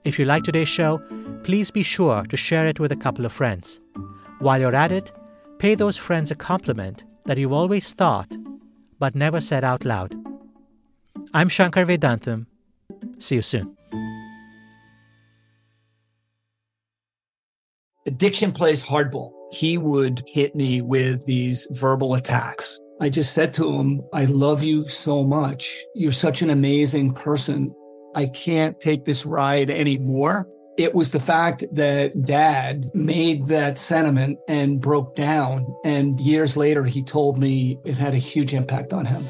If you like today's show, please be sure to share it with a couple of friends. While you're at it, pay those friends a compliment that you've always thought but never said out loud. I'm Shankar Vedantam. See you soon. Addiction plays hardball. He would hit me with these verbal attacks. I just said to him, I love you so much. You're such an amazing person. I can't take this ride anymore. It was the fact that dad made that sentiment and broke down. And years later, he told me it had a huge impact on him.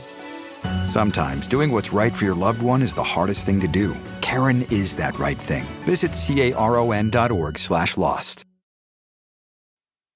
Sometimes doing what's right for your loved one is the hardest thing to do. Caron is that right thing. Visit caron.org slash lost.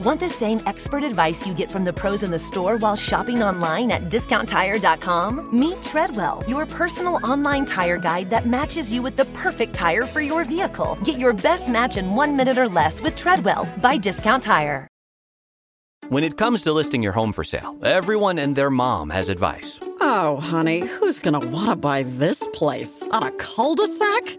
Want the same expert advice you get from the pros in the store while shopping online at discounttire.com? Meet Treadwell, your personal online tire guide that matches you with the perfect tire for your vehicle. Get your best match in one minute or less with Treadwell by Discount Tire. When it comes to listing your home for sale, everyone and their mom has advice. Oh, honey, who's gonna want to buy this place? On a cul de sac?